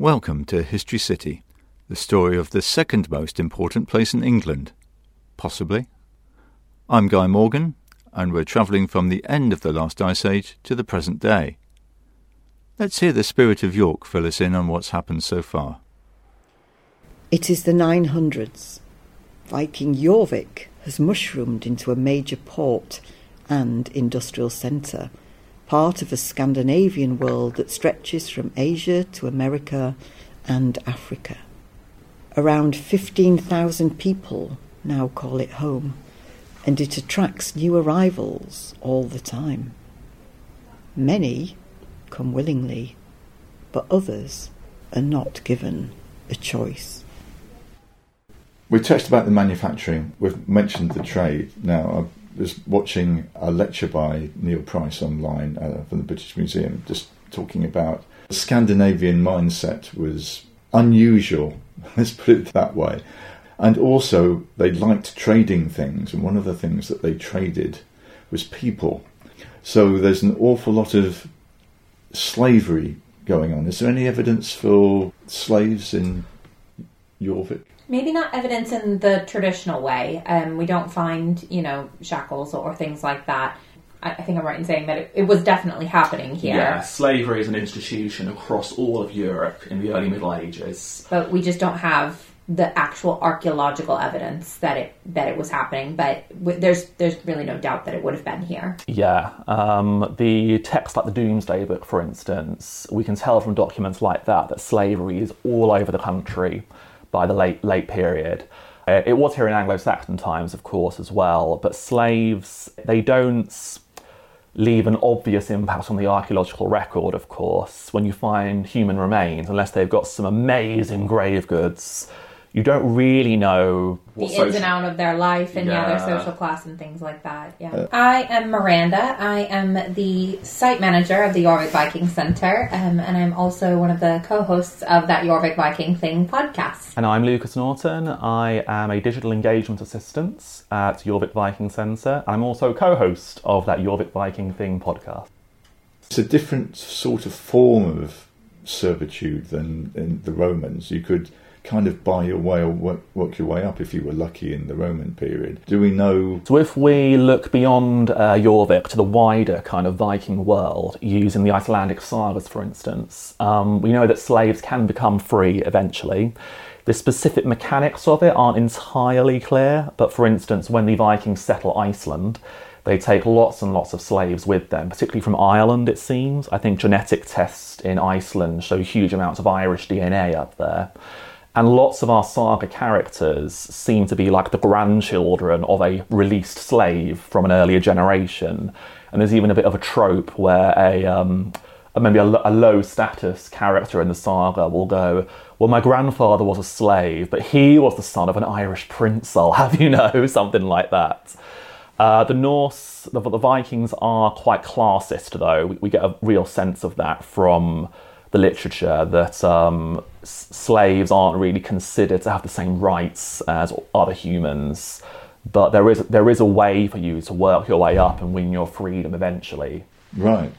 Welcome to History City, the story of the second most important place in England. Possibly. I'm Guy Morgan, and we're travelling from the end of the last ice age to the present day. Let's hear the spirit of York fill us in on what's happened so far. It is the 900s. Viking Jorvik has mushroomed into a major port and industrial centre part of a Scandinavian world that stretches from Asia to America and Africa. Around 15,000 people now call it home, and it attracts new arrivals all the time. Many come willingly, but others are not given a choice. We've touched about the manufacturing, we've mentioned the trade. Now, was watching a lecture by Neil Price online uh, from the British Museum, just talking about the Scandinavian mindset was unusual. Let's put it that way. And also, they liked trading things, and one of the things that they traded was people. So there's an awful lot of slavery going on. Is there any evidence for slaves in Jorvik? maybe not evidence in the traditional way. Um, we don't find, you know, shackles or things like that. I, I think I'm right in saying that it, it, was definitely happening here. Yeah, slavery is an institution across all of Europe in the early Middle Ages. But we just don't have the actual archaeological evidence that it that it was happening. But w- there's there's really no doubt that it would have been here. Yeah, um, the text like the Domesday Book, for instance, we can tell from documents like that that slavery is all over the country by the late late period. Uh, it was here in Anglo-Saxon times, of course, as well. But slaves, they don't leave an obvious impact on the archaeological record, of course, when you find human remains, unless they've got some amazing grave goods you don't really know the ins social... and out of their life and yeah. yeah. their social class and things like that. Yeah. Uh, I am Miranda. I am the site manager of the Jorvik Viking Centre, um, and I'm also one of the co-hosts of that Jorvik Viking Thing podcast. And I'm Lucas Norton. I am a digital engagement assistant at Jorvik Viking Centre. I'm also co-host of that Jorvik Viking Thing podcast. It's a different sort of form of servitude than in the Romans. You could kind of buy your way or work, work, your way up if you were lucky in the Roman period. Do we know? So, if we look beyond uh, Jorvik to the wider kind of Viking world, using the Icelandic sagas, for instance, um, we know that slaves can become free eventually. The specific mechanics of it aren't entirely clear, but for instance, when the Vikings settle Iceland, they take lots and lots of slaves with them, particularly from Ireland, it seems. I think genetic tests in Iceland show huge amounts of Irish DNA up there. And lots of our saga characters seem to be like the grandchildren of a released slave from an earlier generation. And there's even a bit of a trope where a um, maybe a, a, low status character in the saga will go, Well, my grandfather was a slave, but he was the son of an Irish prince, I'll have you know, something like that. Uh, the Norse, the, the, Vikings are quite classist, though. We, we, get a real sense of that from the literature that um, slaves aren't really considered to have the same rights as other humans. But there is there is a way for you to work your way up and win your freedom eventually. Right.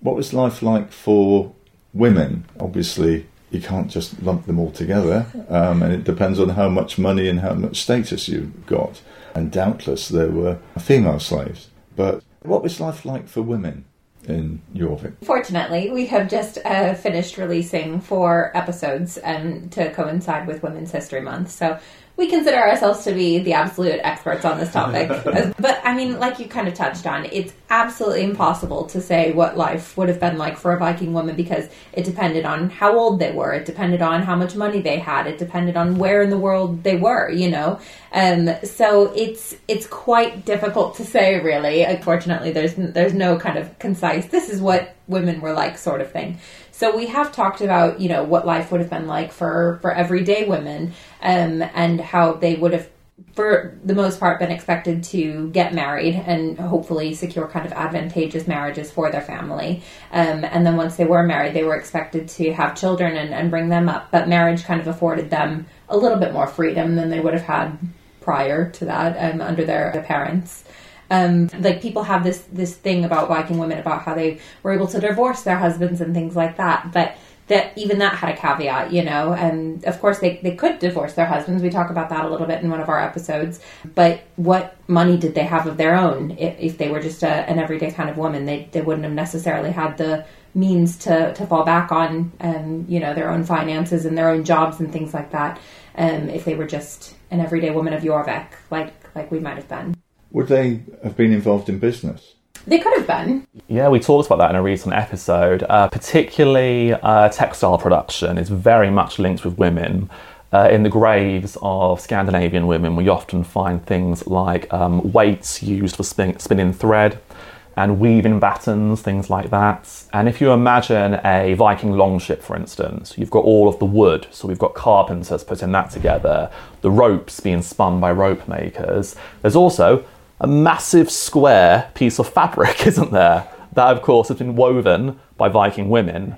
What was life like for women? Obviously, you can't just lump them all together, um, and it depends on how much money and how much status you've got. And doubtless there were female slaves. But what was life like for women? In Jorvik. Fortunately, we have just uh, finished releasing four episodes um, to coincide with Women's History Month. So we consider ourselves to be the absolute experts on this topic. but I mean, like you kind of touched on, it's absolutely impossible to say what life would have been like for a Viking woman because it depended on how old they were, it depended on how much money they had, it depended on where in the world they were, you know. Um, so it's it's quite difficult to say, really. Unfortunately, there's there's no kind of concise. This is what women were like, sort of thing. So we have talked about, you know, what life would have been like for for everyday women, um, and how they would have, for the most part, been expected to get married and hopefully secure kind of advantageous marriages for their family. Um, and then once they were married, they were expected to have children and, and bring them up. But marriage kind of afforded them a little bit more freedom than they would have had prior to that um, under their, their parents. Um, like people have this this thing about Viking women about how they were able to divorce their husbands and things like that, but that even that had a caveat, you know. And of course, they, they could divorce their husbands. We talk about that a little bit in one of our episodes. But what money did they have of their own if, if they were just a, an everyday kind of woman? They, they wouldn't have necessarily had the means to, to fall back on, um, you know, their own finances and their own jobs and things like that. Um, if they were just an everyday woman of Jorvik, like like we might have been. Would they have been involved in business? They could have been. Yeah, we talked about that in a recent episode. Uh, particularly, uh, textile production is very much linked with women. Uh, in the graves of Scandinavian women, we often find things like um, weights used for spin- spinning thread and weaving battens, things like that. And if you imagine a Viking longship, for instance, you've got all of the wood, so we've got carpenters putting that together, the ropes being spun by rope makers. There's also a massive square piece of fabric, isn't there? That, of course, has been woven by Viking women.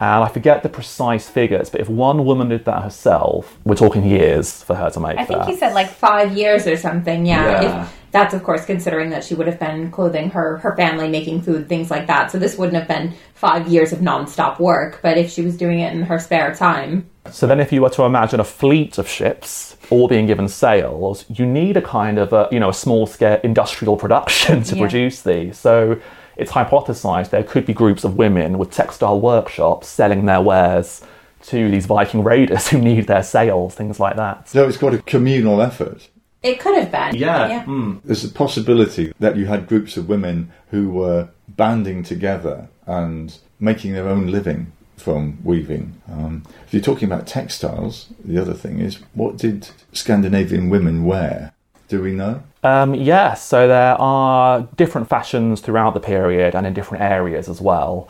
And I forget the precise figures, but if one woman did that herself, we're talking years for her to make I think that. he said like five years or something. Yeah. Yeah. If, that's of course considering that she would have been clothing her her family, making food, things like that. So this wouldn't have been five years of nonstop work. But if she was doing it in her spare time, So then, if you were to imagine a fleet of ships all being given sails, you need a kind of a you know a small scale industrial production to Yeah. produce these. So it's hypothesized there could be groups of women with textile workshops selling their wares to these Viking raiders who need their sails, things like that. So it's quite a communal effort. It could have been. Yeah. mm. There's a possibility that you had groups of women who were banding together and making their own living from weaving. Um, if you're talking about textiles, the other thing is what did Scandinavian women wear? Do we know? Um, yeah, so there are different fashions throughout the period and in different areas as well.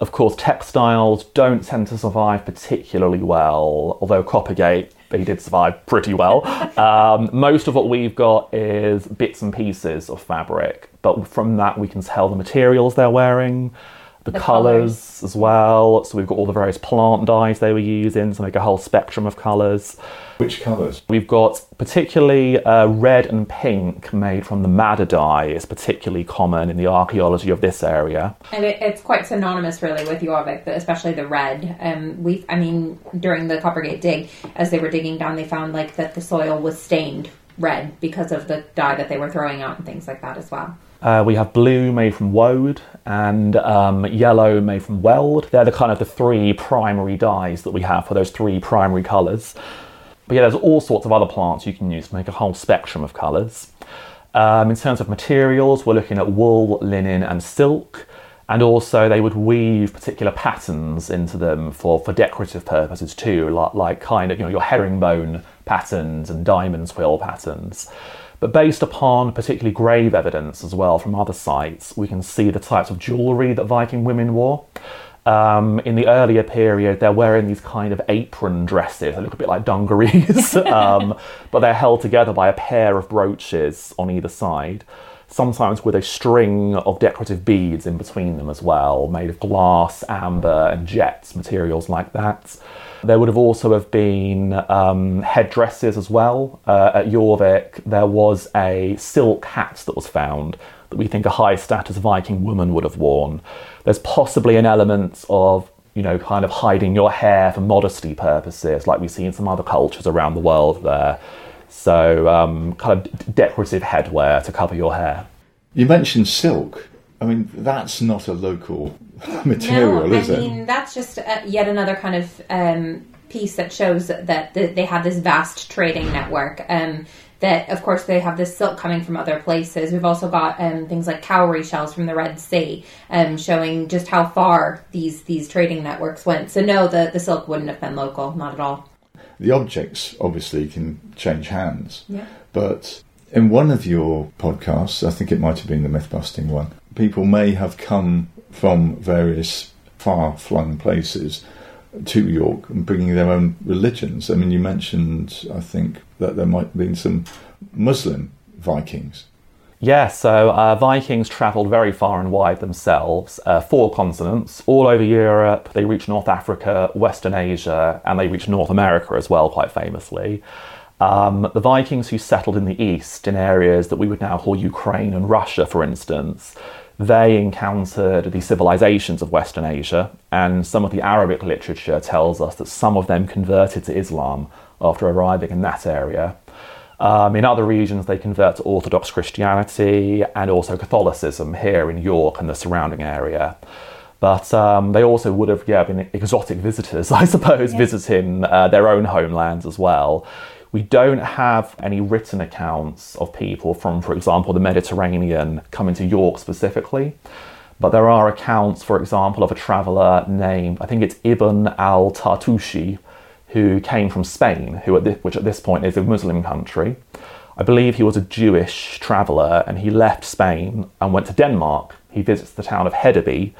Of course, textiles don't tend to survive particularly well, although Coppergate, they did survive pretty well. um, most of what we've got is bits and pieces of fabric, but from that we can tell the materials they're wearing, the, The colours as well. So we've got all the various plant dyes they were using to make a whole spectrum of colours. Which colours? We've got particularly uh, red and pink made from the madder dye is particularly common in the archaeology of this area. And it, it's quite synonymous, really, with Jorvik, but especially the red. Um, we, I mean, during the Coppergate dig, as they were digging down, they found like that the soil was stained red because of the dye that they were throwing out and things like that as well. Uh, we have blue made from woad and um, yellow made from weld. They're the kind of the three primary dyes that we have for those three primary colours. But yeah, there's all sorts of other plants you can use to make a whole spectrum of colours. Um, in terms of materials, we're looking at wool, linen, and silk. And also, they would weave particular patterns into them for, for decorative purposes too, like, like kind of you know your herringbone patterns and diamond twill patterns. But based upon particularly grave evidence as well from other sites, we can see the types of jewellery that Viking women wore. Um, in the earlier period, they're wearing these kind of apron dresses. They look a bit like dungarees, um, but they're held together by a pair of brooches on either side, sometimes with a string of decorative beads in between them as well, made of glass, amber, and jet materials like that. There would have also have been um, headdresses as well. Uh, at Jorvik, there was a silk hat that was found that we think a high status Viking woman would have worn. There's possibly an element of, you know, kind of hiding your hair for modesty purposes, like we see in some other cultures around the world there. So, um, kind of decorative headwear to cover your hair. You mentioned silk. I mean, that's not a local material, no, is it? I mean that's just uh, yet another kind of um, piece that shows that the, they have this vast trading network. Um, that of course they have this silk coming from other places. We've also got um, things like cowrie shells from the Red Sea, um, showing just how far these these trading networks went. So no, the the silk wouldn't have been local, not at all. The objects obviously can change hands. Yeah. But in one of your podcasts, I think it might have been the myth busting one, people may have come from various far flung places to York and bringing their own religions. I mean, you mentioned, I think, that there might have been some Muslim Vikings. Yeah, so uh, Vikings travelled very far and wide themselves, uh, four continents, all over Europe. They reached North Africa, Western Asia, and they reached North America as well, quite famously. Um, the Vikings who settled in the east, in areas that we would now call Ukraine and Russia, for instance, they encountered the civilizations of Western Asia, and some of the Arabic literature tells us that some of them converted to Islam after arriving in that area. Um, in other regions, they convert to Orthodox Christianity and also Catholicism here in York and the surrounding area. But um, they also would have yeah, been exotic visitors, I suppose, yeah. visiting uh, their own homelands as well. We don't have any written accounts of people from, for example, the Mediterranean coming to York specifically. But there are accounts, for example, of a traveller named, I think it's Ibn al Tartushi, who came from Spain, who at this, which at this point is a Muslim country. I believe he was a Jewish traveller and he left Spain and went to Denmark. He visits the town of Hedeby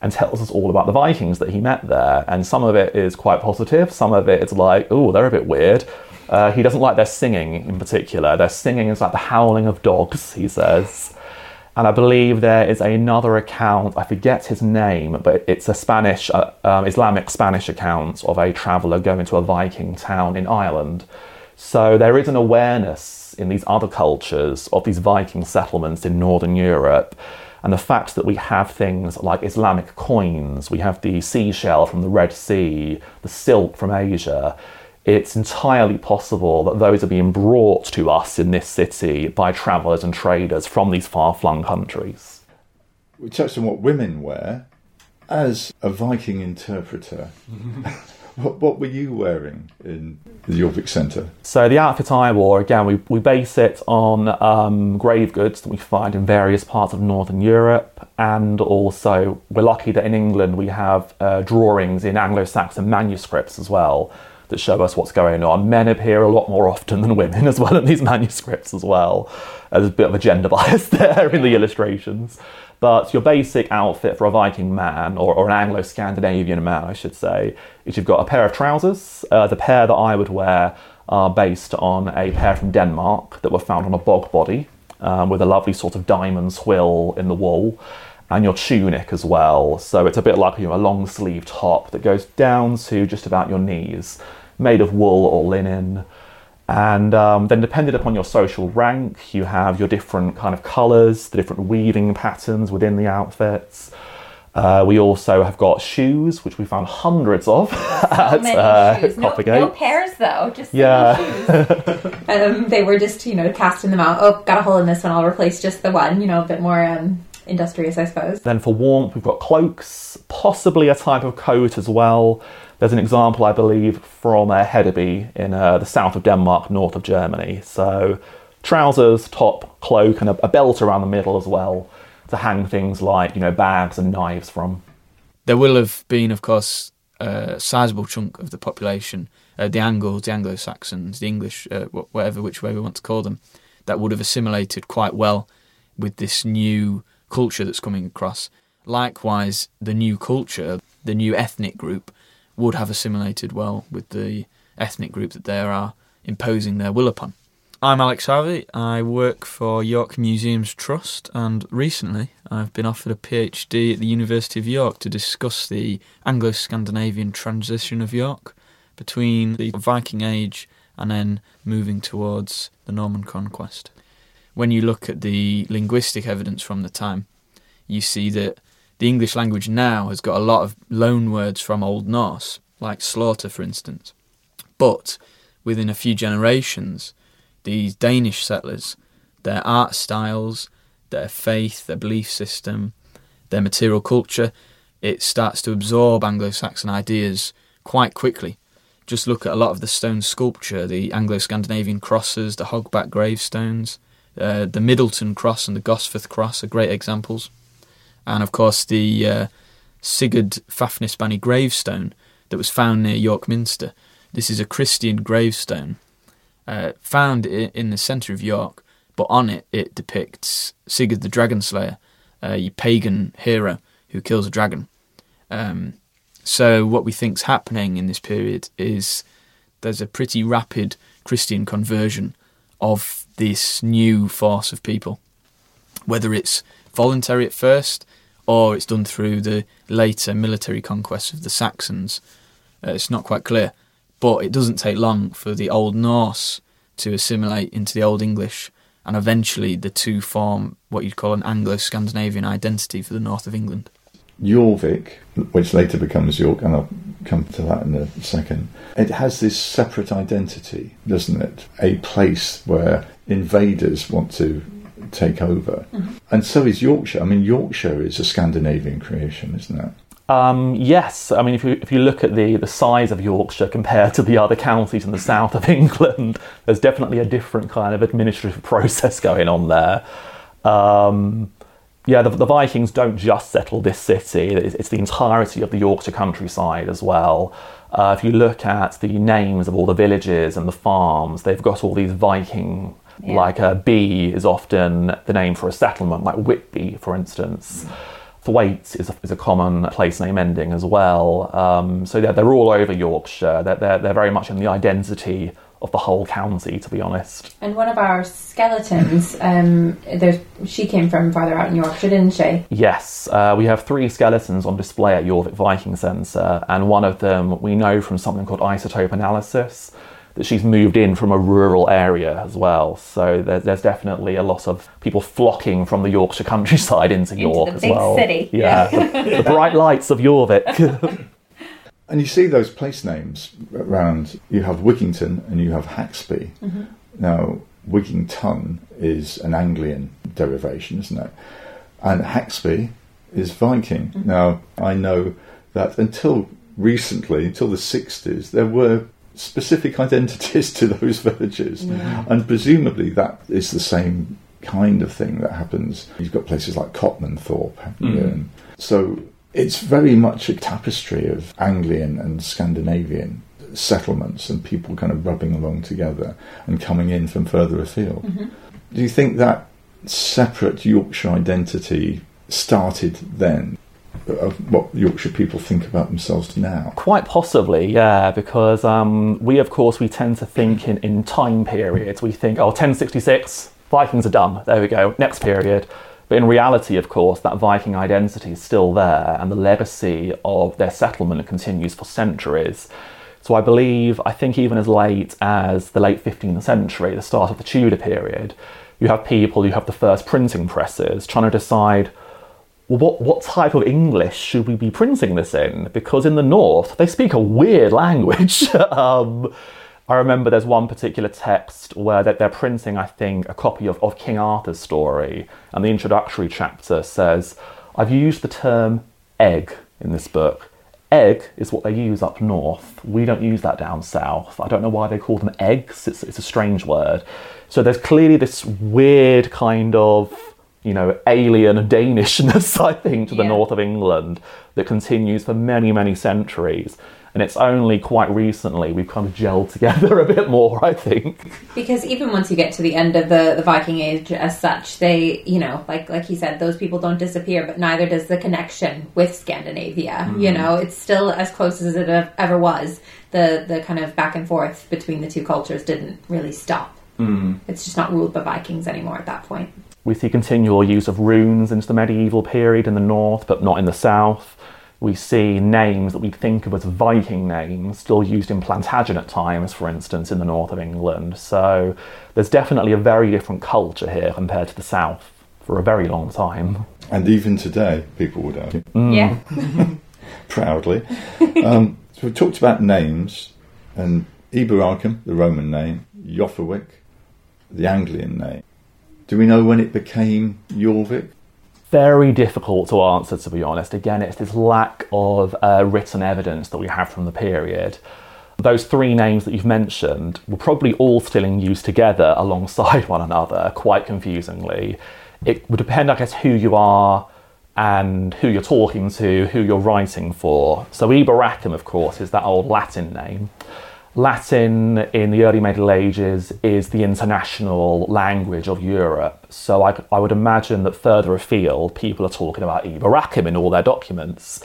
and tells us all about the Vikings that he met there. And some of it is quite positive, some of it is like, oh, they're a bit weird. Uh, he doesn't like their singing in particular. Their singing is like the howling of dogs, he says. And I believe there is another account, I forget his name, but it's a Spanish, uh, um, Islamic Spanish account of a traveller going to a Viking town in Ireland. So there is an awareness in these other cultures of these Viking settlements in Northern Europe. And the fact that we have things like Islamic coins, we have the seashell from the Red Sea, the silk from Asia, it's entirely possible that those are being brought to us in this city by travellers and traders from these far flung countries. We touched on what women wear. As a Viking interpreter, what, what, were you wearing in the Jorvik Centre? So, the outfit I wore, again, we, we base it on um, grave goods that we find in various parts of Northern Europe, and also we're lucky that in England we have uh, drawings in Anglo Saxon manuscripts as well that show us what's going on. Men appear a lot more often than women as well in these manuscripts as well. There's a bit of a gender bias there in the illustrations. But your basic outfit for a Viking man, or, or an Anglo Scandinavian man, I should say, is you've got a pair of trousers. Uh, the pair that I would wear are based on a pair from Denmark that were found on a bog body um, with a lovely sort of diamond twill in the wool and your tunic as well. So it's a bit like you know, a long sleeve top that goes down to just about your knees, made of wool or linen. And um, then, depending upon your social rank, you have your different kind of colours, the different weaving patterns within the outfits. Uh, we also have got shoes, which we found hundreds of at uh, shoes. No, no, pairs though, just yeah. um, they were just you know casting them out. Oh, got a hole in this one. I'll replace just the one. You know, a bit more um, industrious, I suppose. Then for warmth, we've got cloaks, possibly a type of coat as well. There's an example, I believe, from uh, Hedeby in uh, the south of Denmark, north of Germany. So trousers, top, cloak, and a, a belt around the middle as well to hang things like you know bags and knives from. There will have been, of course, a sizable chunk of the population, uh, the Angles, the Anglo-Saxons, the English, uh, whatever which way we want to call them, that would have assimilated quite well with this new culture that's coming across. Likewise, the new culture, the new ethnic group, would have assimilated well with the ethnic group that they are imposing their will upon. I'm Alex Harvey. I work for York Museums Trust, and recently I've been offered a PhD at the University of York to discuss the Anglo Scandinavian transition of York between the Viking Age and then moving towards the Norman conquest when you look at the linguistic evidence from the time, you see that the English language now has got a lot of loan words from Old Norse, like slaughter, for instance. But within a few generations, these Danish settlers, their art styles, their faith, their belief system, their material culture, it starts to absorb Anglo Saxon ideas quite quickly. Just look at a lot of the stone sculpture, the Anglo Scandinavian crosses, the hogback gravestones. Uh, the Middleton Cross and the Gosforth Cross are great examples. And of course, the uh, Sigurd Fafnisbani gravestone that was found near York Minster. This is a Christian gravestone uh, found in the centre of York, but on it it depicts Sigurd the Dragon Slayer, a pagan hero who kills a dragon. Um, so what we think's happening in this period is there's a pretty rapid Christian conversion of this new force of people. Whether it's voluntary at first or it's done through the later military conquests of the Saxons, uh, it's not quite clear. But it doesn't take long for the Old Norse to assimilate into the Old English and eventually the two form what you'd call an Anglo-Scandinavian identity for the north of England. Jorvik, which later becomes York, and I'll come to that in a second, it has this separate identity, doesn't it? A place where invaders want to take over. Mm-hmm. And so is Yorkshire. I mean, Yorkshire is a Scandinavian creation, isn't it? Um, yes, I mean, if you, if you look at the, the size of Yorkshire compared to the other counties in the south of England, there's definitely a different kind of administrative process going on there. Um, yeah, the, the, Vikings don't just settle this city, it's, it's, the entirety of the Yorkshire countryside as well. Uh, if you look at the names of all the villages and the farms, they've got all these Viking, yeah. like a uh, B is often the name for a settlement, like Whitby, for instance. Mm. Thwaite is a, is a common place name ending as well. Um, so they're, they're all over Yorkshire. They're, they're, they're very much in the identity of the whole county, to be honest. And one of our skeletons, um, she came from farther out in Yorkshire, didn't she? Yes, uh, we have three skeletons on display at Jorvik Viking Centre, and one of them we know from something called isotope analysis that she's moved in from a rural area as well. So there's, there's definitely a lot of people flocking from the Yorkshire countryside into, into York as well. City. Yeah, the, the, bright lights of Jorvik. and you see those place names around. You have Wigginton and you have Haxby. Mm-hmm. Now, Wigginton is an Anglian derivation, isn't it? And Haxby is Viking. Mm-hmm. Now, I know that until recently, until the 60s, there were specific identities to those villages, yeah. and presumably that is the same kind of thing that happens. You've got places like Copmanthorpe, mm. so it's very much a tapestry of Anglian and Scandinavian settlements and people kind of rubbing along together and coming in from further afield. Mm-hmm. Do you think that separate Yorkshire identity started then? Of what Yorkshire people think about themselves now? Quite possibly, yeah, because um, we, of course, we tend to think in, in time periods. We think, oh, 1066, Vikings are done. There we go, next period. But in reality, of course, that Viking identity is still there, and the legacy of their settlement continues for centuries. So I believe, I think even as late as the late 15th century, the start of the Tudor period, you have people who have the first printing presses trying to decide well, what, what type of English should we be printing this in? Because in the north, they speak a weird language. um, I remember there's one particular text where they're printing, I think, a copy of, of King Arthur's story, and the introductory chapter says, I've used the term egg in this book. Egg is what they use up north. We don't use that down south. I don't know why they call them eggs. It's, it's a strange word. So there's clearly this weird kind of you know, alien Danishness, I think, to the yeah. north of England that continues for many, many centuries. And it's only quite recently we've kind of gelled together a bit more, I think. Because even once you get to the end of the, the Viking Age as such, they, you know, like like you said, those people don't disappear, but neither does the connection with Scandinavia. Mm. You know, it's still as close as it ever was. The the kind of back and forth between the two cultures didn't really stop. Mm. It's just not ruled by Vikings anymore at that point. We see continual use of runes into the medieval period in the north, but not in the south. We see names that we think of as Viking names still used in Plantagenet times, for instance, in the north of England. So there's definitely a very different culture here compared to the south for a very long time. And even today, people would argue. Mm. Yeah. Proudly. Um, so we've talked about names, and Eboracum, the Roman name, Eoforwic, the Anglian name. Do we know when it became Jorvik? Very difficult to answer, to be honest. Again, it's this lack of uh, written evidence that we have from the period. Those three names that you've mentioned were probably all still in use together alongside one another, quite confusingly. It would depend, I guess, who you are and who you're talking to, who you're writing for. So, Eboracum, of course, is that old Latin name. Latin in the early Middle Ages is the international language of Europe. So I, I, would imagine that further afield, people are talking about Eboracum in all their documents.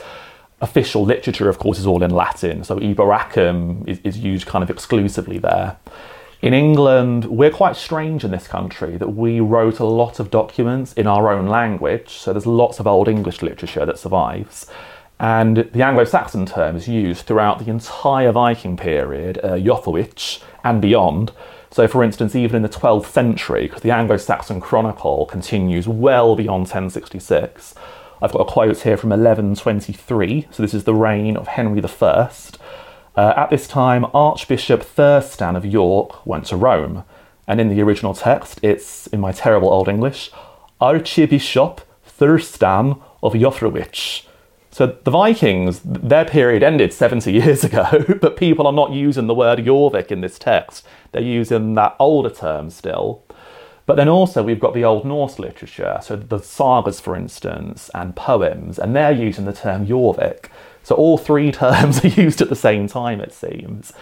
Official literature, of course, is all in Latin, so Eboracum is, is used kind of exclusively there. In England, we're quite strange in this country that we wrote a lot of documents in our own language, so there's lots of Old English literature that survives And the Anglo Saxon term is used throughout the entire Viking period, uh, Eoforwic, and beyond. So, for instance, even in the 12th century, because the Anglo Saxon Chronicle continues well beyond 1066, I've got a quote here from 1123, so this is the reign of Henry I. Uh, at this time, Archbishop Thurstan of York went to Rome, and in the original text, it's, in my terrible Old English, Archbishop Thurstan of Jofrowich. So the Vikings, their period ended 70 years ago, but people are not using the word Jorvik in this text. They're using that older term still. But then also we've got the Old Norse literature, so the sagas, for instance, and poems, and they're using the term Jorvik. So all three terms are used at the same time, it seems.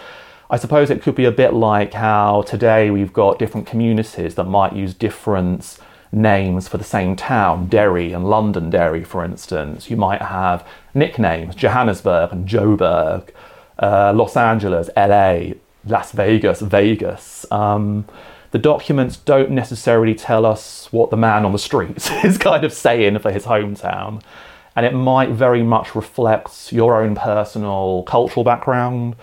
I suppose it could be a bit like how today we've got different communities that might use different names for the same town, Derry and Londonderry, for instance. You might have nicknames, Johannesburg and Joburg, uh, Los Angeles, LA, Las Vegas, Vegas. Um, the documents don't necessarily tell us what the man on the street is kind of saying for his hometown. And it might very much reflect your own personal cultural background,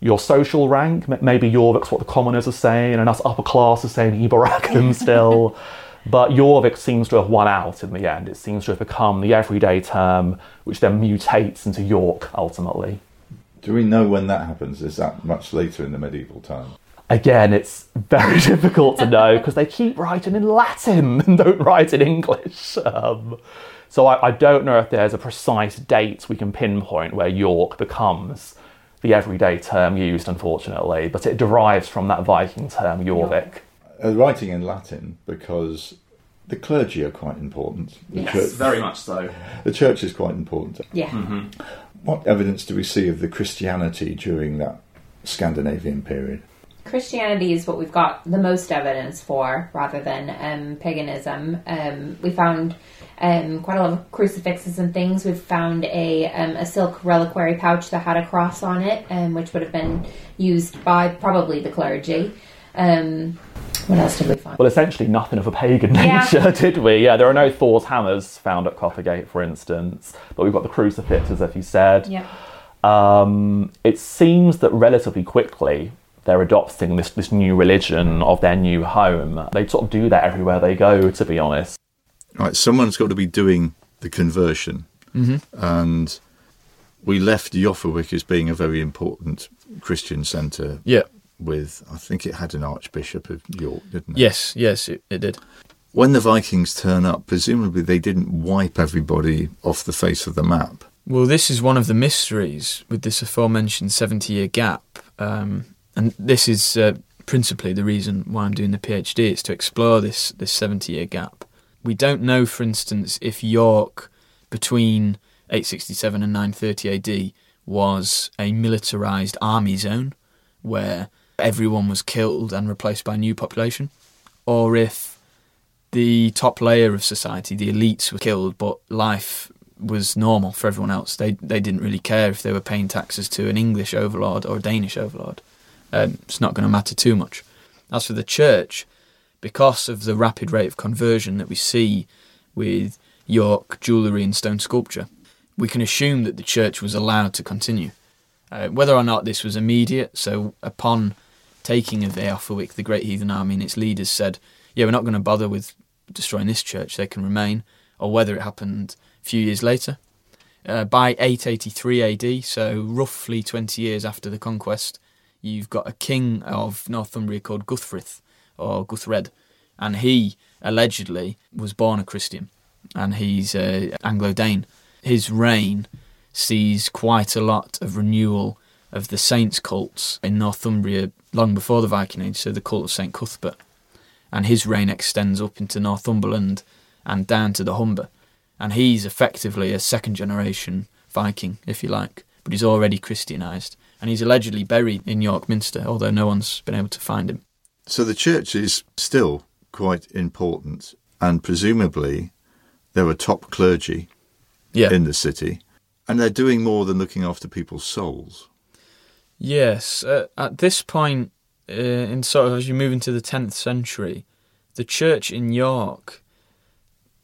your social rank. Maybe Jorvik's what the commoners are saying, and us upper class are saying Eboracum still. But Jorvik seems to have won out in the end. It seems to have become the everyday term, which then mutates into York ultimately. Do we know when that happens? Is that much later in the medieval time? Again, it's very difficult to know because they keep writing in Latin and don't write in English. Um, so I, I, don't know if there's a precise date we can pinpoint where York becomes the everyday term used, unfortunately, but it derives from that Viking term, Jorvik writing in Latin because the clergy are quite important. The yes, church, very much so. The church is quite important. Yeah. Mm-hmm. What evidence do we see of the Christianity during that Scandinavian period? Christianity is what we've got the most evidence for, rather than um, paganism. Um, we found um, quite a lot of crucifixes and things. We've found a um, a silk reliquary pouch that had a cross on it, um, which would have been used by probably the clergy. Um, what else did we find? Well, essentially nothing of a pagan nature, yeah. did we? Yeah, there are no Thor's hammers found at Coppergate, for instance, but we've got the crucifixes, as if you said. Yeah. Um, it seems that relatively quickly they're adopting this, this new religion of their new home. They sort of do that everywhere they go, to be honest. Right, someone's got to be doing the conversion. Mm-hmm. And we left Eoforwic as being a very important Christian centre. Yeah with, I think it had an Archbishop of York, didn't it? Yes, yes, it, it did. When the Vikings turn up, presumably they didn't wipe everybody off the face of the map. Well, this is one of the mysteries with this aforementioned 70 year gap. Um, and this is uh, principally the reason why I'm doing the PhD, is to explore this, this 70 year gap. We don't know, for instance, if York between 867 and 930 AD was a militarized army zone where everyone was killed and replaced by a new population, or if the top layer of society, the elites, were killed, but life was normal for everyone else. They they didn't really care if they were paying taxes to an English overlord or a Danish overlord. Um, it's not going to matter too much. As for the church, because of the rapid rate of conversion that we see with York jewellery and stone sculpture, we can assume that the church was allowed to continue. Uh, whether or not this was immediate, so upon taking of Eoforwic, the great heathen army and its leaders said, yeah, we're not going to bother with destroying this church, they can remain, or whether it happened a few years later. Uh, by 883 AD, so roughly 20 years after the conquest, you've got a king of Northumbria called Guthfrith, or Guthred, and he allegedly was born a Christian, and he's uh, Anglo-Dane. His reign sees quite a lot of renewal of the saints' cults in Northumbria long before the Viking Age, so the cult of St Cuthbert. And his reign extends up into Northumberland and down to the Humber. And he's effectively a second generation Viking, if you like, but he's already Christianised. And he's allegedly buried in York Minster, although no one's been able to find him. So the church is still quite important, and presumably there were top clergy yeah. in the city, and they're doing more than looking after people's souls. Yes, uh, at this point, uh, in sort of as you move into the 10th century, the church in York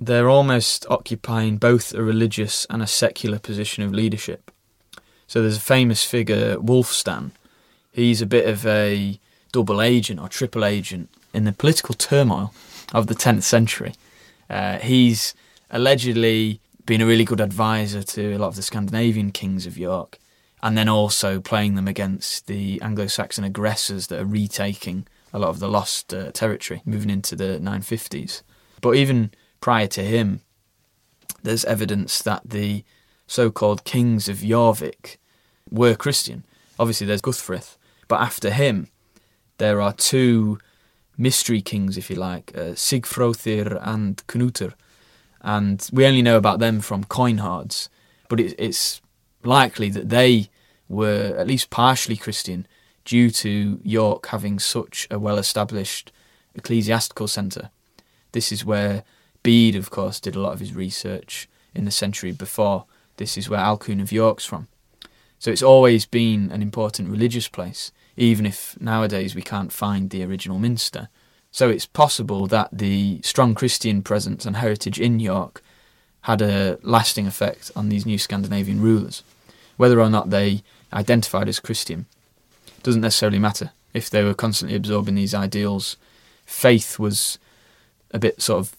they're almost occupying both a religious and a secular position of leadership. So there's a famous figure, Wulfstan. He's a bit of a double agent or triple agent in the political turmoil of the 10th century. Uh, he's allegedly been a really good advisor to a lot of the Scandinavian kings of York, and then also playing them against the Anglo Saxon aggressors that are retaking a lot of the lost uh, territory moving into the 950s. But even prior to him, there's evidence that the so called kings of Jorvik were Christian. Obviously, there's Guthfrith, but after him, there are two mystery kings, if you like, uh, Sigfrothir and Knutur. And we only know about them from coin hoards, but it, it's likely that they were at least partially Christian due to York having such a well established ecclesiastical centre. This is where Bede, of course, did a lot of his research in the century before. This is where Alcuin of York's from. So it's always been an important religious place, even if nowadays we can't find the original minster. So it's possible that the strong Christian presence and heritage in York had a lasting effect on these new Scandinavian rulers. Whether or not they identified as Christian doesn't necessarily matter. If they were constantly absorbing these ideals, faith was a bit sort of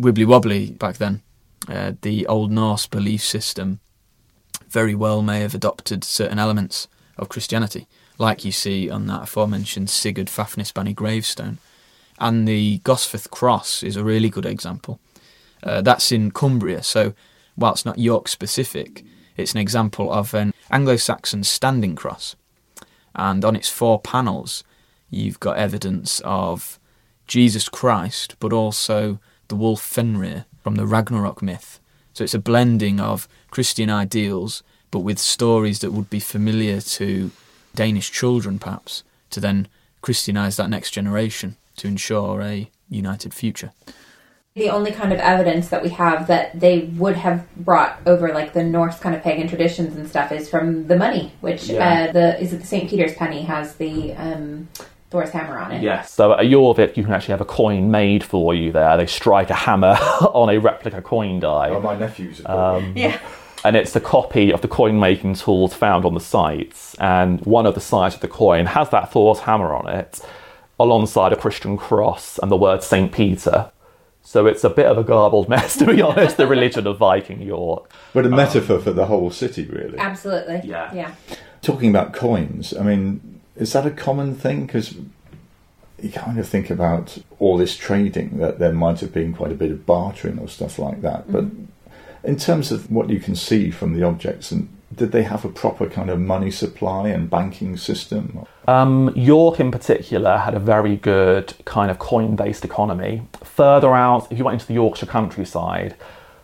wibbly wobbly back then. Uh, the Old Norse belief system very well may have adopted certain elements of Christianity, like you see on that aforementioned Sigurd Fafnisbani gravestone. And the Gosforth Cross is a really good example. Uh, that's in Cumbria, so whilst not York specific, it's an example of an Anglo Saxon standing cross. And on its four panels, you've got evidence of Jesus Christ, but also the wolf Fenrir from the Ragnarok myth. So it's a blending of Christian ideals, but with stories that would be familiar to Danish children, perhaps, to then Christianize that next generation to ensure a united future. The only kind of evidence that we have that they would have brought over like the Norse kind of pagan traditions and stuff is from the money, which Yeah. uh, the is it the St. Peter's penny has the um, Thor's hammer on it. Yes. So at Jorvik, you can actually have a coin made for you there. They strike a hammer on a replica coin die. Oh, my nephews have got one. Yeah. and it's a copy of the coin making tools found on the sites. And one of the sides of the coin has that Thor's hammer on it, alongside a Christian cross and the word St. Peter. So it's a bit of a garbled mess, to be honest, the religion of Viking York. But a um, metaphor for the whole city, really. Absolutely. Yeah. Yeah. Talking about coins, I mean, is that a common thing? Because you kind of think about all this trading that there might have been quite a bit of bartering or stuff like that. But mm-hmm. in terms of what you can see from the objects, and did they have a proper kind of money supply and banking system? Um, York, in particular, had a very good kind of coin based economy. Further out, if you went into the Yorkshire countryside,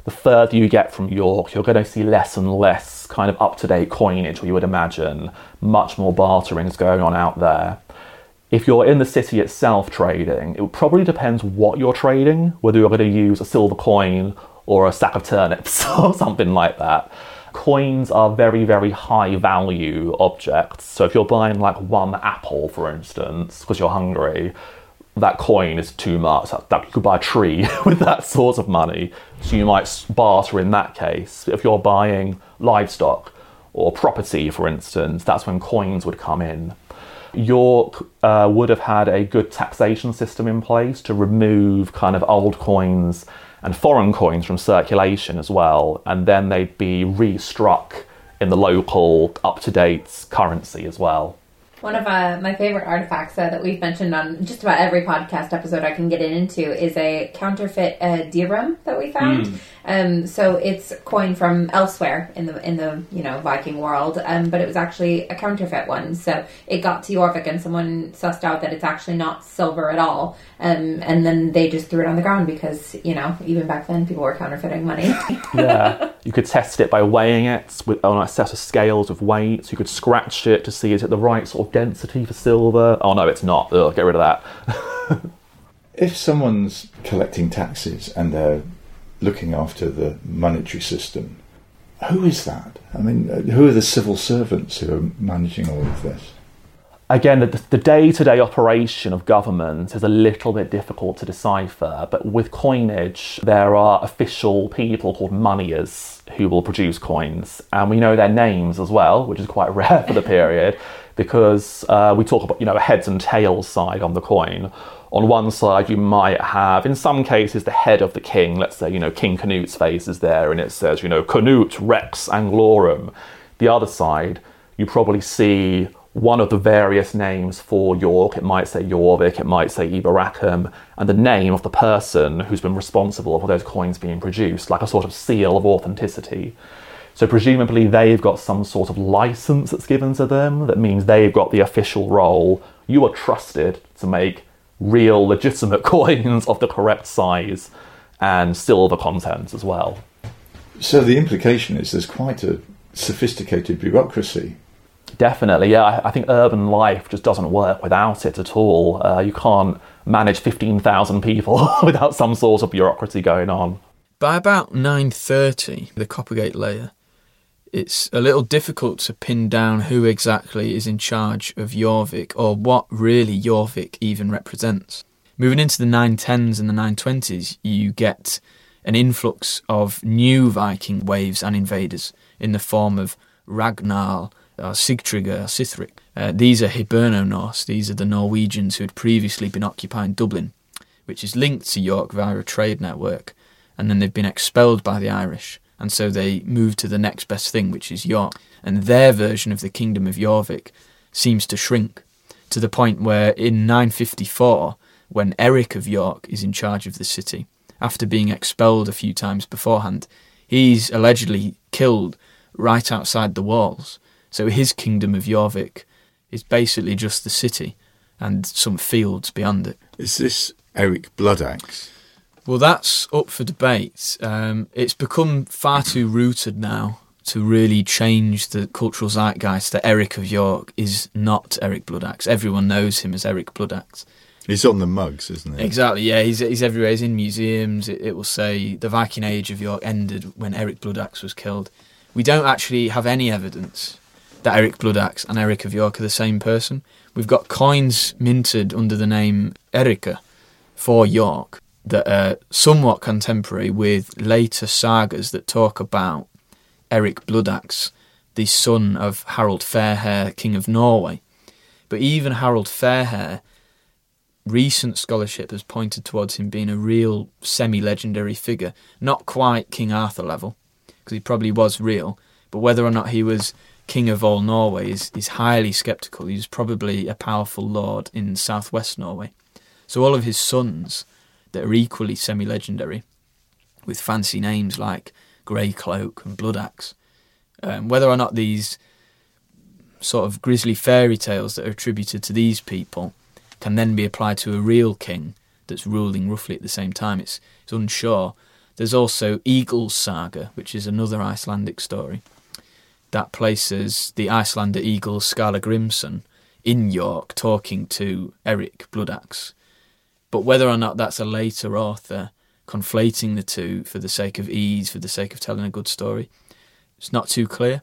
the further you get from York, you're going to see less and less kind of up to date coinage, or you would imagine. Much more bartering is going on out there. If you're in the city itself trading, it probably depends what you're trading, whether you're going to use a silver coin or a sack of turnips or something like that. Coins are very, very high value objects. So if you're buying like one apple, for instance, because you're hungry, that coin is too much. That, that- you could buy a tree with that sort of money. So you might barter in that case. If you're buying livestock or property, for instance, that's when coins would come in. York uh, would have had a good taxation system in place to remove kind of old coins and foreign coins from circulation as well, and then they'd be restruck in the local up to date currency as well. One of uh, my favorite artifacts uh, that we've mentioned on just about every podcast episode I can get it into is a counterfeit uh, dirham that we found. Um, so it's coin from elsewhere in the in the you know Viking world, um, but it was actually a counterfeit one. So it got to Jorvik and someone sussed out that it's actually not silver at all, um, and then they just threw it on the ground because you know even back then people were counterfeiting money. Yeah, you could test it by weighing it with on a set of scales of weights. You could scratch it to see is it the right sort of density for silver. Oh no, it's not. Ugh, get rid of that. If someone's collecting taxes and they're looking after the monetary system, who is that? I mean, uh, who are the civil servants who are managing all of this? Again, the, the day-to-day operation of government is a little bit difficult to decipher, but with coinage, there are official people called moneyers who will produce coins, and we know their names as well, which is quite rare for the period, because uh, we talk about you know heads and tails side on the coin. On one side, you might have, in some cases, the head of the king. Let's say, you know, King Canute's face is there, and it says, you know, Canute Rex Anglorum. The other side, you probably see one of the various names for York. It might say Jorvik, it might say Eboracum, and the name of the person who's been responsible for those coins being produced, like a sort of seal of authenticity. So presumably they've got some sort of license that's given to them that means they've got the official role. You are trusted to make real, legitimate coins of the correct size and silver content as well. So the implication is there's quite a sophisticated bureaucracy Definitely, yeah. I, I think urban life just doesn't work without it at all. Uh, you can't manage 15,000 people without some sort of bureaucracy going on. By about 9:30, the Coppergate layer, it's a little difficult to pin down who exactly is in charge of Jorvik or what really Jorvik even represents. Moving into the 910s and the 920s, you get an influx of new Viking waves and invaders in the form of Ragnar uh, Sigtrygr, Sithric. Uh, these are Hiberno Norse, these are the Norwegians who had previously been occupying Dublin, which is linked to York via a trade network, and then they've been expelled by the Irish, and so they move to the next best thing, which is York. And their version of the Kingdom of Jorvik seems to shrink to the point where in 954, when Eric of York is in charge of the city, after being expelled a few times beforehand, he's allegedly killed right outside the walls so his kingdom of Jorvik is basically just the city and some fields beyond it. Is this Eric Bloodaxe? Well, that's up for debate. Um, it's become far too rooted now to really change the cultural zeitgeist that Eric of York is not Eric Bloodaxe. Everyone knows him as Eric Bloodaxe. He's on the mugs, isn't he? Exactly, yeah. He's, he's everywhere. He's in museums. It, it will say the Viking Age of York ended when Eric Bloodaxe was killed. We don't actually have any evidence that Eric Bloodaxe and Eric of York are the same person. We've got coins minted under the name Eric of York that are somewhat contemporary with later sagas that talk about Eric Bloodaxe, the son of Harald Fairhair, King of Norway. But even Harald Fairhair, recent scholarship has pointed towards him being a real semi legendary figure, not quite King Arthur level, because he probably was real, but whether or not he was king of all Norway is, is highly sceptical. He was probably a powerful lord in southwest Norway. So all of his sons that are equally semi legendary, with fancy names like Grey Cloak and Bloodaxe, um, whether or not these sort of grisly fairy tales that are attributed to these people can then be applied to a real king that's ruling roughly at the same time, it's, it's unsure. There's also Egil's Saga, which is another Icelandic story that places the Icelander Egil Skallagrimsson in York talking to Eric Bloodaxe. But whether or not that's a later author conflating the two for the sake of ease, for the sake of telling a good story, it's not too clear.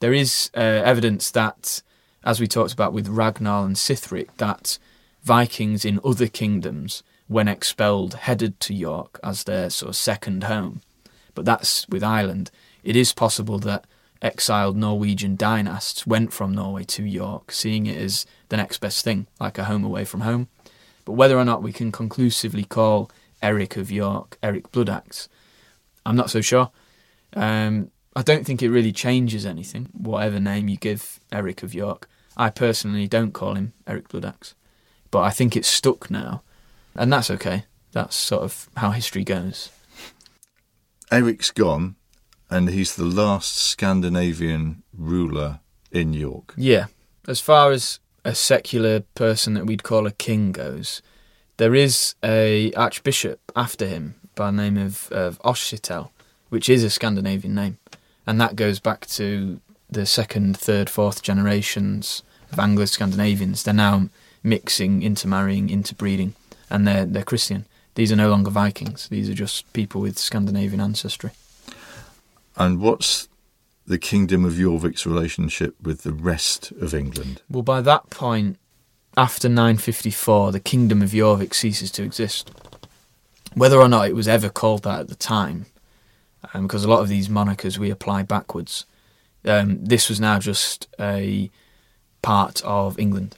There is uh, evidence that, as we talked about with Ragnar and Sithric, that Vikings in other kingdoms, when expelled, headed to York as their sort of second home. But that's with Ireland. It is possible that exiled Norwegian dynasts went from Norway to York, seeing it as the next best thing, like a home away from home. But whether or not we can conclusively call Eric of York Eric Bloodaxe, I'm not so sure. Um, I don't think it really changes anything, whatever name you give Eric of York. I personally don't call him Eric Bloodaxe, but I think it's stuck now, and that's okay. That's sort of how history goes. Eric's gone and he's the last Scandinavian ruler in York. Yeah, as far as a secular person that we'd call a king goes, there is a archbishop after him by the name of, of Oscytel, which is a Scandinavian name, and that goes back to the second, third, fourth generations of Anglo-Scandinavians. They're now mixing, intermarrying, interbreeding, and they're they're Christian. These are no longer Vikings. These are just people with Scandinavian ancestry. And what's the Kingdom of Jorvik's relationship with the rest of England? Well, by that point, after 954, the Kingdom of Jorvik ceases to exist. Whether or not it was ever called that at the time, um, because a lot of these monikers we apply backwards, um, this was now just a part of England.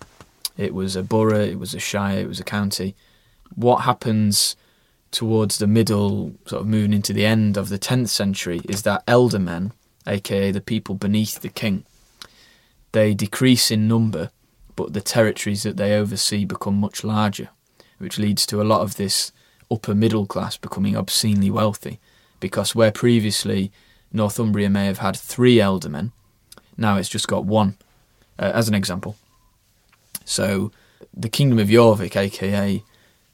It was a borough, it was a shire, it was a county. What happens towards the middle, sort of moving into the end of the 10th century, is that ealdormen, aka the people beneath the king, they decrease in number, but the territories that they oversee become much larger, which leads to a lot of this upper middle class becoming obscenely wealthy. Because where previously Northumbria may have had three ealdormen, now it's just got one, uh, as an example. So the Kingdom of Jorvik, aka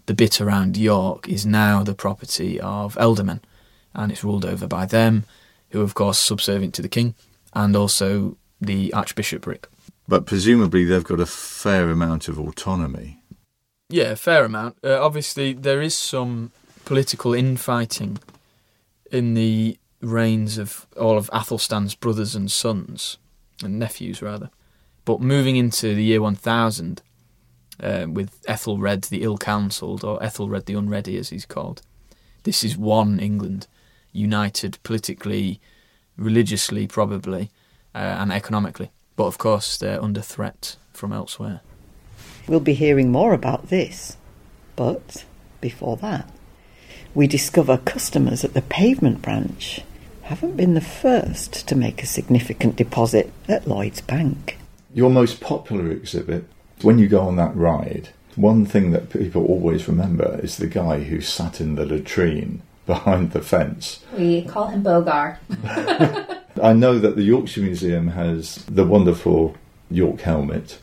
the bit around York, is now the property of ealdormen, and it's ruled over by them, who of course subservient to the king, and also the archbishopric. But presumably they've got a fair amount of autonomy. Yeah, a fair amount. Uh, obviously, there is some political infighting in the reigns of all of Athelstan's brothers and sons, and nephews rather. But moving into the year 1000, uh, with Ethelred the ill-counselled, or Ethelred the unready as he's called, this is one England, united politically, religiously probably, uh, and economically. But of course, they're under threat from elsewhere. We'll be hearing more about this. But before that, we discover customers at the pavement branch haven't been the first to make a significant deposit at Lloyd's Bank. Your most popular exhibit, when you go on that ride, one thing that people always remember is the guy who sat in the latrine behind the fence. We call him Bogar. I know that the Yorkshire Museum has the wonderful York helmet.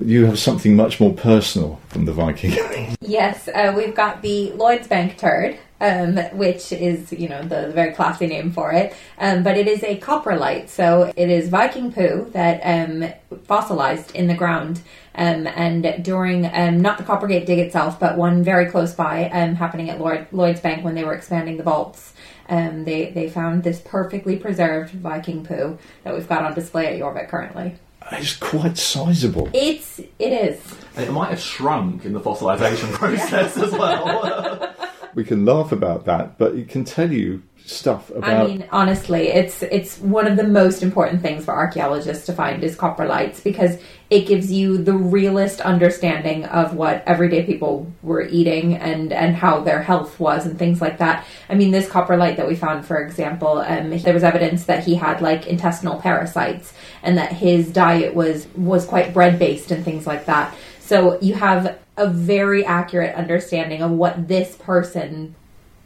You have something much more personal from the Viking. Yes, uh, we've got the Lloyd's Bank turd, um, which is, you know, the, the very classy name for it. Um, but it is a coprolite, so it is Viking poo that um, fossilized in the ground. Um, and during um, not the Coppergate dig itself, but one very close by, um, happening at Lloyd, Lloyd's Bank when they were expanding the vaults. Um, they they found this perfectly preserved Viking poo that we've got on display at Jorvik currently. It's quite sizable. It's it is. And it might have shrunk in the fossilisation process as well. We can laugh about that, but it can tell you stuff about. I mean, honestly, it's it's one of the most important things for archaeologists to find is coprolites because it gives you the realist understanding of what everyday people were eating and and how their health was and things like that. I mean, this coprolite that we found, for example, um, there was evidence that he had like intestinal parasites and that his diet was was quite bread based and things like that. So you have a very accurate understanding of what this person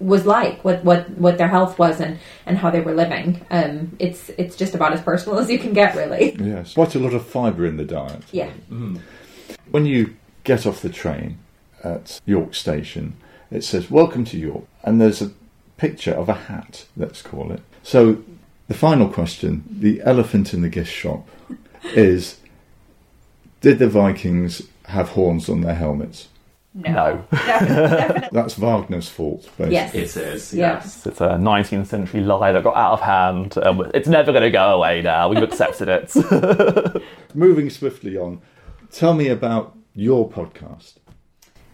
was like, what what what their health was, and and how they were living. Um, it's it's just about as personal as you can get, really. Yes, quite a lot of fibre in the diet. Yeah. When you get off the train at York Station, it says "Welcome to York," and there's a picture of a hat. Let's call it. So, the final question, the elephant in the gift shop, is: Did the Vikings have horns on their helmets? No. That's Wagner's fault, basically. Yes. it is, Yeah. yes. It's a 19th century lie that got out of hand. Um, it's never going to go away now. We've accepted it. Moving swiftly on, tell me about your podcast.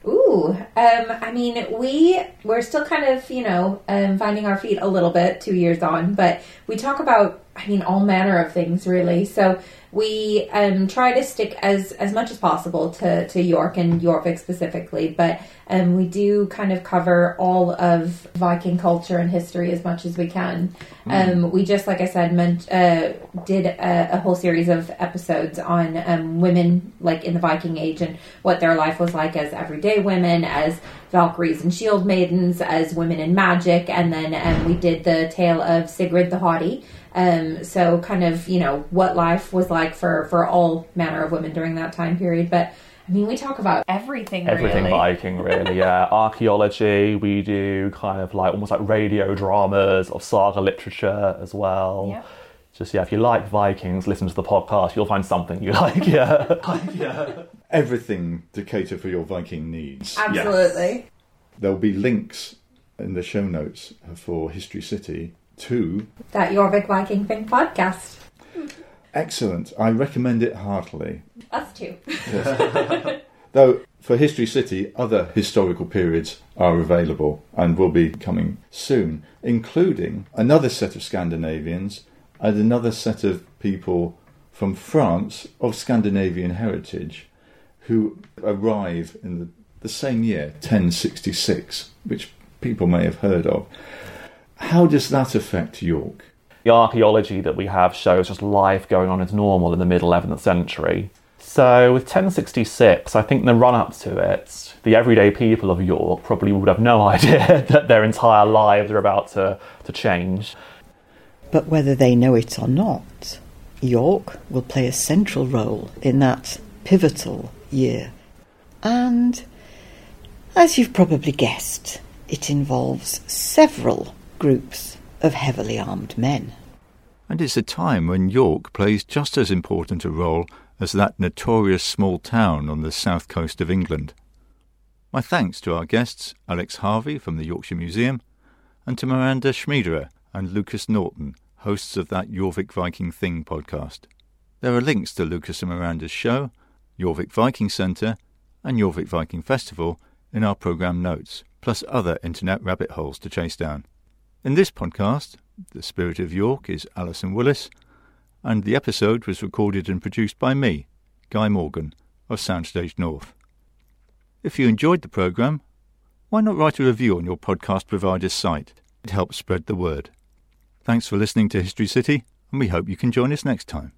Ooh, um, I mean, we we're still kind of you know um, finding our feet a little bit two years on, but we talk about I mean all manner of things really. So we um, try to stick as as much as possible to to York and Yorvik specifically, but um, we do kind of cover all of Viking culture and history as much as we can. Um, we just like I said meant uh, did a, a whole series of episodes on um, women like in the Viking Age and what their life was like as everyday women, as Valkyries and shield maidens, as women in magic, and then um, we did the tale of Sigrid the Haughty. Um, so kind of you know what life was like for for all manner of women during that time period, but. I mean, we talk about everything. Everything really. Viking, really, yeah. Archaeology, we do kind of like almost like radio dramas of saga literature as well. Yep. Just, yeah, if you like Vikings, listen to the podcast, you'll find something you like, yeah. yeah. Everything to cater for your Viking needs. Absolutely. There'll be links in the show notes for History City to That Jorvik Viking Thing podcast. excellent. I recommend it heartily. Us too. Though for History City, other historical periods are available and will be coming soon, including another set of Scandinavians and another set of people from France of Scandinavian heritage who arrive in the, the same year, 1066, which people may have heard of. How does that affect York? The archaeology that we have shows just life going on as normal in the mid 11th century. So, with 1066, I think the run up to it, the everyday people of York probably would have no idea that their entire lives are about to, to change. But whether they know it or not, York will play a central role in that pivotal year. And, as you've probably guessed, it involves several groups of heavily armed men. And it's a time when York plays just as important a role as that notorious small town on the south coast of England. My thanks to our guests, Alex Harvey from the Yorkshire Museum, and to Miranda Schmeiderer and Lucas Norton, hosts of that Jorvik Viking Thing podcast. There are links to Lucas and Miranda's show, Jorvik Viking Centre, and Jorvik Viking Festival in our programme notes, plus other internet rabbit holes to chase down. In this podcast, The Spirit of York is Alison Willis, and the episode was recorded and produced by me, Guy Morgan, of Soundstage North. If you enjoyed the programme, why not write a review on your podcast provider's site? It helps spread the word. Thanks for listening to History City, and we hope you can join us next time.